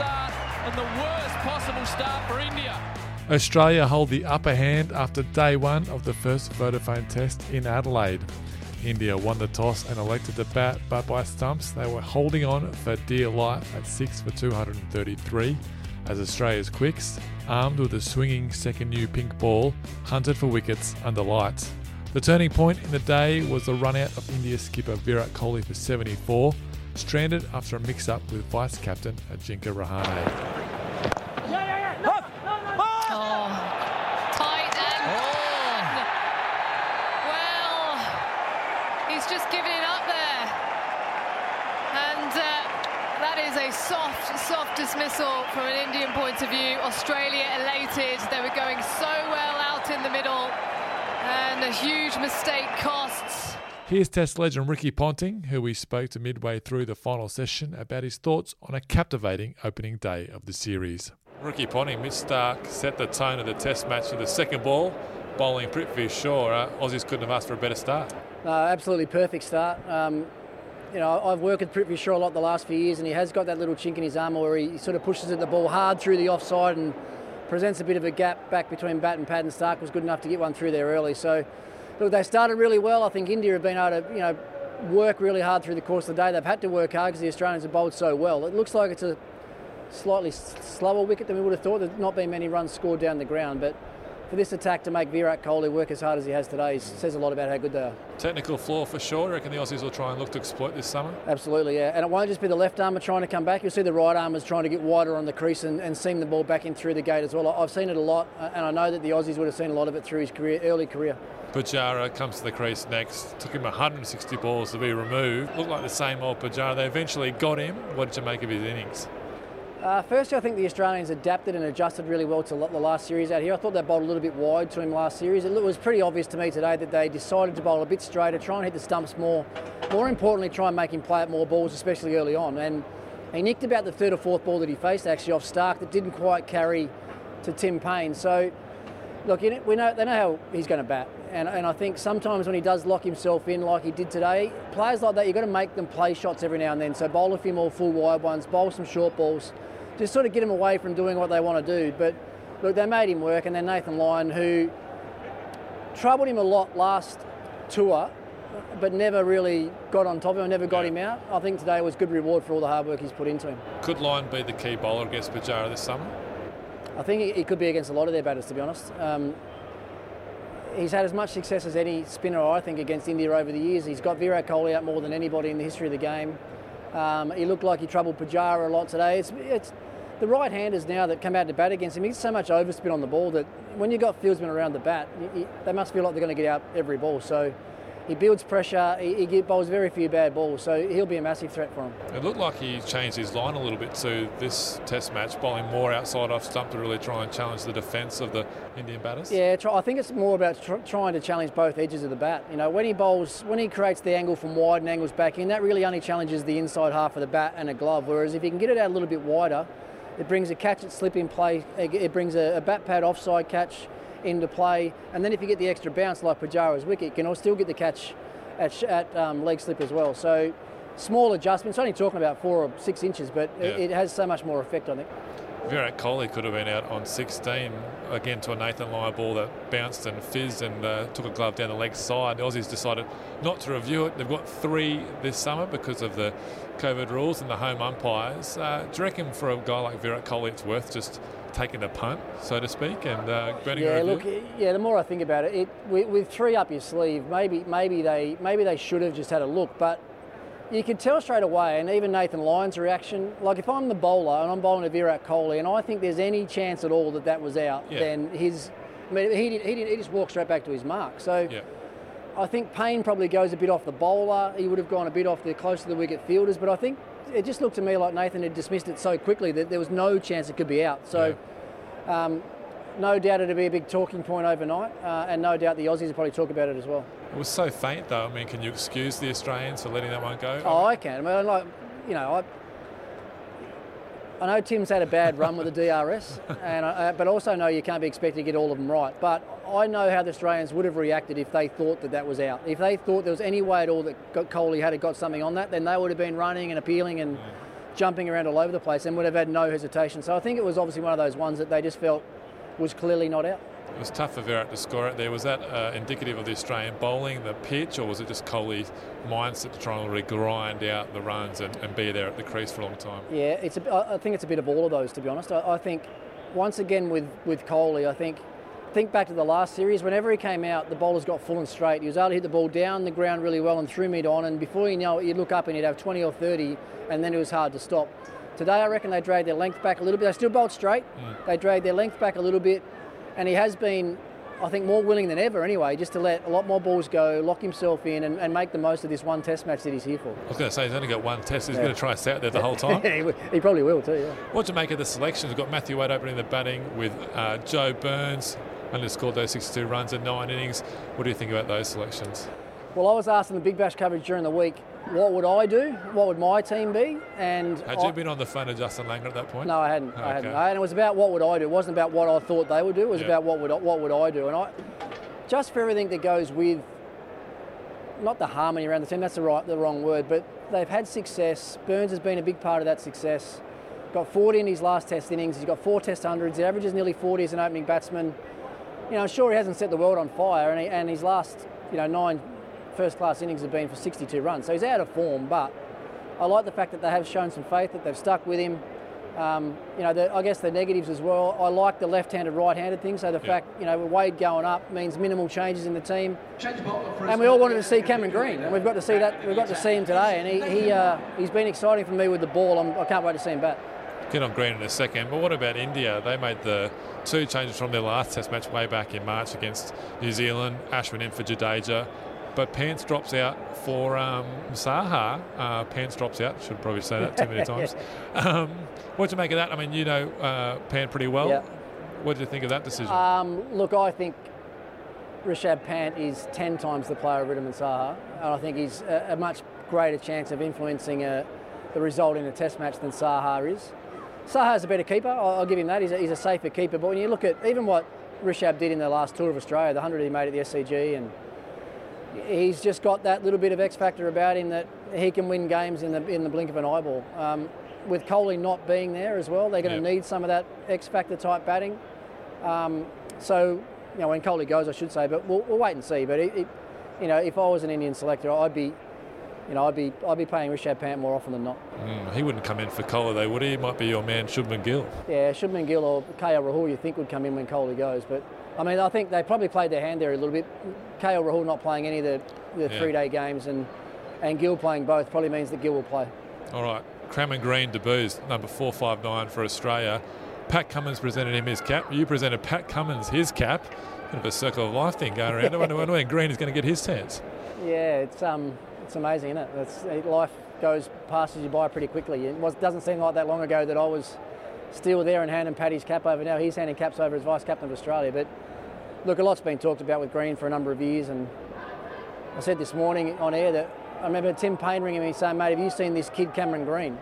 start and the worst possible start for India. Australia hold the upper hand after day one of the first Vodafone test in Adelaide. India won the toss and elected to bat, but by stumps they were holding on for dear life at 6 for 233 as Australia's quicks, armed with a swinging second new pink ball, hunted for wickets under lights. The turning point in the day was the run out of India skipper Virat Kohli for 74, stranded after a mix up with vice captain Ajinkya Rahane. Oh, Tight and gone. Well, he's just given it up there. And uh, that is a soft, soft dismissal from an Indian point of view. Australia elated. They were going so well out in the middle. And a huge mistake costs. Here's Test legend Ricky Ponting, who we spoke to midway through the final session about his thoughts on a captivating opening day of the series. Ricky Ponting, Mitch Starc set the tone of the Test match with the second ball, bowling Prithvi Shaw. Uh, Aussies couldn't have asked for a better start. Absolutely perfect start. Um, you know, I've worked with Prithvi Shaw a lot the last few years, and he has got that little chink in his armour where he sort of pushes at the ball hard through the offside and presents a bit of a gap back between bat and pad. And Stark was good enough to get one through there early. So, look, they started really well. I think India have been able to, you know, work really hard through the course of the day. They've had to work hard because the Australians have bowled so well. It looks like it's a slightly slower wicket than we would have thought. There's not been many runs scored down the ground, but for this attack to make Virat Kohli work as hard as he has today says a lot about how good they are. Technical flaw for sure. I reckon the Aussies will try and look to exploit this summer. Absolutely, yeah. And it won't just be the left armer trying to come back. You'll see the right armers trying to get wider on the crease and, and seam the ball back in through the gate as well. I've seen it a lot, uh, and I know that the Aussies would have seen a lot of it through his career, early career. Pujara comes to the crease next. Took him 160 balls to be removed. Looked like the same old Pujara. They eventually got him. What did you make of his innings? Uh, firstly, I think the Australians adapted and adjusted really well to the last series out here. I thought they bowled a little bit wide to him last series. It was pretty obvious to me today that they decided to bowl a bit straighter, try and hit the stumps more. More importantly, try and make him play at more balls, especially early on. And he nicked about the third or fourth ball that he faced actually off Starc that didn't quite carry to Tim Paine. So, look, we know they know how he's going to bat, and, and I think sometimes when he does lock himself in like he did today, players like that you've got to make them play shots every now and then. So bowl a few more full wide ones, bowl some short balls, just sort of get him away from doing what they want to do. But look, they made him work, and then Nathan Lyon, who troubled him a lot last tour. But never really got on top of him, never got him out. I think today was good reward for all the hard work he's put into him. Could Lyon be the key bowler against Pujara this summer? I think he- he could be against a lot of their batters, to be honest. Um, he's had as much success as any spinner, I think, against India over the years. He's got Virat Kohli out more than anybody in the history of the game. Um, he looked like he troubled Pujara a lot today. It's, it's the right-handers now that come out to bat against him. He's so much overspin on the ball that when you've got fieldsmen around the bat, you, you, they must feel like they're going to get out every ball. So he builds pressure. He, he bowls very few bad balls. So he'll be a massive threat for him. It looked like he changed his line a little bit to this Test match, bowling more outside off stump to really try and challenge the defence of the Indian batters. Yeah, I think it's more about tr- trying to challenge both edges of the bat. You know, when he bowls, when he creates the angle from wide and angles back in, that really only challenges the inside half of the bat and a glove. Whereas if he can get it out a little bit wider, it brings a catch at slip in play. It it brings a, a bat pad offside catch into play, and then if you get the extra bounce like Pujara's wicket, you can still get the catch at, at um, leg slip as well. So. Small adjustments, only talking about four or six inches, but it, it has so much more effect, I think. Virat Kohli could have been out on 16 again to a Nathan Lyon ball that bounced and fizzed and uh, took a glove down the leg side. The Aussies decided not to review it. They've got three this summer because of the COVID rules and the home umpires. Uh, do you reckon for a guy like Virat Kohli it's worth just taking a punt, so to speak, and uh, Yeah, look, yeah. The more I think about it, it with, with three up your sleeve, maybe maybe they maybe they should have just had a look. But you can tell straight away, and even Nathan Lyon's reaction. Like if I'm the bowler and I'm bowling to Virat Kohli, and I think there's any chance at all that that was out, Yeah. then his, I mean, he did, he did, he just walked straight back to his mark. So Yeah. I think Paine probably goes a bit off the bowler. He would have gone a bit off the close to the wicket fielders, but I think it just looked to me like Nathan had dismissed it so quickly that there was no chance it could be out. So. Um, no doubt it'll be a big talking point overnight, uh, and no doubt the Aussies will probably talk about it as well. It was so faint, though. I mean, can you excuse the Australians for letting that one go? Oh, I can. I mean, like, you know, I, I know Tim's had a bad run with the DRS, and I, uh, but also know you can't be expected to get all of them right. But I know how the Australians would have reacted if they thought that that was out. If they thought there was any way at all that Kohli had got something on that, then they would have been running and appealing and jumping around all over the place and would have had no hesitation. So I think it was obviously one of those ones that they just felt was clearly not out. It was tough for Virat to score it there. Was that uh, indicative of the Australian bowling, the pitch, or was it just Kohli's mindset to try and really grind out the runs and, and be there at the crease for a long time? Yeah, it's a, I think it's a bit of all of those, to be honest. I, I think once again with with Kohli, I think think back to the last series. Whenever he came out, the bowlers got full and straight. He was able to hit the ball down the ground really well and through mid on, and before you know it, you'd look up and he'd have 20 or 30, and then it was hard to stop. Today, I reckon they dragged their length back a little bit. They still bowled straight. They dragged their length back a little bit, and he has been. I think more willing than ever, anyway, just to let a lot more balls go, lock himself in, and, and make the most of this one Test match that he's here for. I was going to say he's only got one test. He's Yeah. going to try and stay out there the whole time. he, he probably will too. Yeah. What do you make of the selections? We've got Matthew Wade opening the batting with uh, Joe Burns. Only scored those 62 runs in nine innings. What do you think about those selections? Well, I was asked in the Big Bash coverage during the week, what would I do? What would my team be? And Had I- you been on the phone to Justin Langer at that point? No, I hadn't. Oh, I hadn't. okay. And it was about what would I do. It wasn't about what I thought they would do. It was Yeah. about what would what would I do. And I, just for everything that goes with, not the harmony around the team. That's the right, the wrong word. But they've had success. Burns has been a big part of that success. Got 40 in his last Test innings. He's got four Test hundreds. He averages nearly 40 as an opening batsman. You know, I'm sure he hasn't set the world on fire. And, he, and his last, you know, nine first-class innings have been for 62 runs. So he's out of form. But I like the fact that they have shown some faith, that they've stuck with him. Um, you know, the, I guess the negatives as well. I like the left-handed, right-handed thing. So the fact, you know, with Wade going up means minimal changes in the team. And we all wanted to see Cameron Green, and we've got to see that. We've got to see him today, and he, he uh, he's been exciting for me with the ball. I'm, I can't wait to see him back. Get on Green in a second. But what about India? They made the two changes from their last Test match way back in March against New Zealand. Ashwin in for Jadeja. But Pants drops out for um, Saha. Uh, Pants drops out. Should probably say that too many times. Um, what do you make of that? I mean, you know uh, Pan pretty well. Yeah. What did you think of that decision? Um, look, I think Rishabh Pant is 10 times the player of Wriddhiman Saha, and I think he's a, a much greater chance of influencing uh the result in a test match than Saha is. Saha's a better keeper, I'll, I'll give him that. He's a, he's a safer keeper, but when you look at even what Rishabh did in the last tour of Australia, the 100 he made at the SCG, and he's just got that little bit of X factor about him that he can win games in the in the blink of an eyeball. Um, with Kohli not being there as well, they're going to Yep. need some of that X factor type batting. Um, so, you know, when Kohli goes, I should say, but we'll, we'll wait and see. But it, it, you know, if I was an Indian selector, I'd be, you know, I'd be I'd be paying Rishabh Pant more often than not. Mm, he wouldn't come in for though, would he? He might be your man, Shubman Gill. Yeah, Shubman Gill or KL Rahul you think would come in when Kohli goes, but I mean I think they probably played their hand there a little bit. KL Rahul not playing any of the, the Yeah. three day games and and Gill playing both probably means that Gill will play. All right, Cameron Green debuts number four five nine for Australia. Pat Cummins presented him his cap. You presented Pat Cummins his cap. Bit of a circle of life thing going around. I wonder when Green is going to get his chance. Yeah, it's um, it's amazing, isn't it? It's, life goes passes you by pretty quickly. It was, doesn't seem like that long ago that I was still there and handing Paddy's cap over. Now he's handing caps over as vice captain of Australia. But look, a lot's been talked about with Green for a number of years, and I said this morning on air that I remember Tim Paine ringing me saying, "Mate, have you seen this kid Cameron Green?"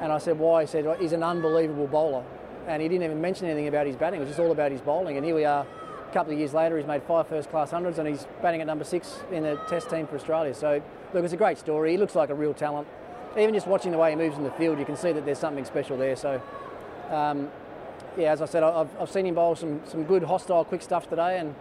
And I said, "Why?" He said, "He's an unbelievable bowler," and he didn't even mention anything about his batting. It was just all about his bowling. And here we are. A couple of years later, he's made five first-class hundreds, and he's batting at number six in the Test team for Australia. So, look, it's a great story. He looks like a real talent. Even just watching the way he moves in the field, you can see that there's something special there. So, um, yeah, as I said, I've, I've seen him bowl some, some good, hostile, quick stuff today, and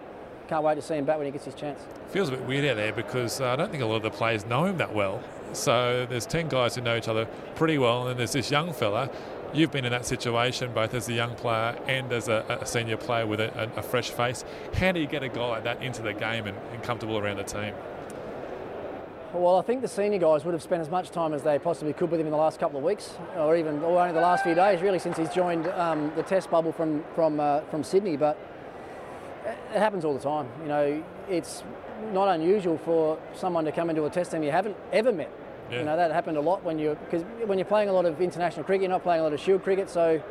can't wait to see him back when he gets his chance. Feels a bit weird out there because uh, I don't think a lot of the players know him that well. So there's 10 guys who know each other pretty well, and then there's this young fella. You've been in that situation both as a young player and as a, a senior player with a, a, a fresh face. How do you get a guy like that into the game and, and comfortable around the team? Well, I think the senior guys would have spent as much time as they possibly could with him in the last couple of weeks, or even or only the last few days, really, since he's joined um, the test bubble from from uh, from Sydney. But it happens all the time. You know, it's not unusual for someone to come into a test team you haven't ever met. Yeah. You know, that happened a lot when you're because when you're playing a lot of international cricket, you're not playing a lot of Shield cricket, so.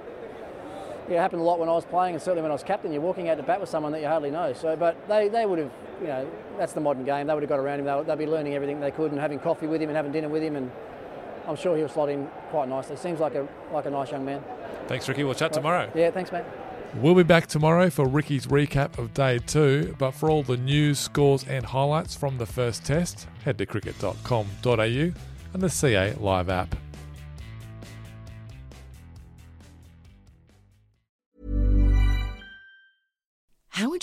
Yeah, it happened a lot when I was playing, and certainly when I was captain. You're walking out to bat with someone that you hardly know. So, but they, they would have, you know, that's the modern game. They would have got around him. They'd, be learning everything they could and having coffee with him and having dinner with him, and I'm sure he'll slot in quite nicely. Seems like a like a nice young man. Thanks, Ricky. We'll chat tomorrow. Yeah, thanks, mate. We'll be back tomorrow for Ricky's recap of day two, but for all the news, scores, and highlights from the first test, head to cricket.com.au and the CA Live app.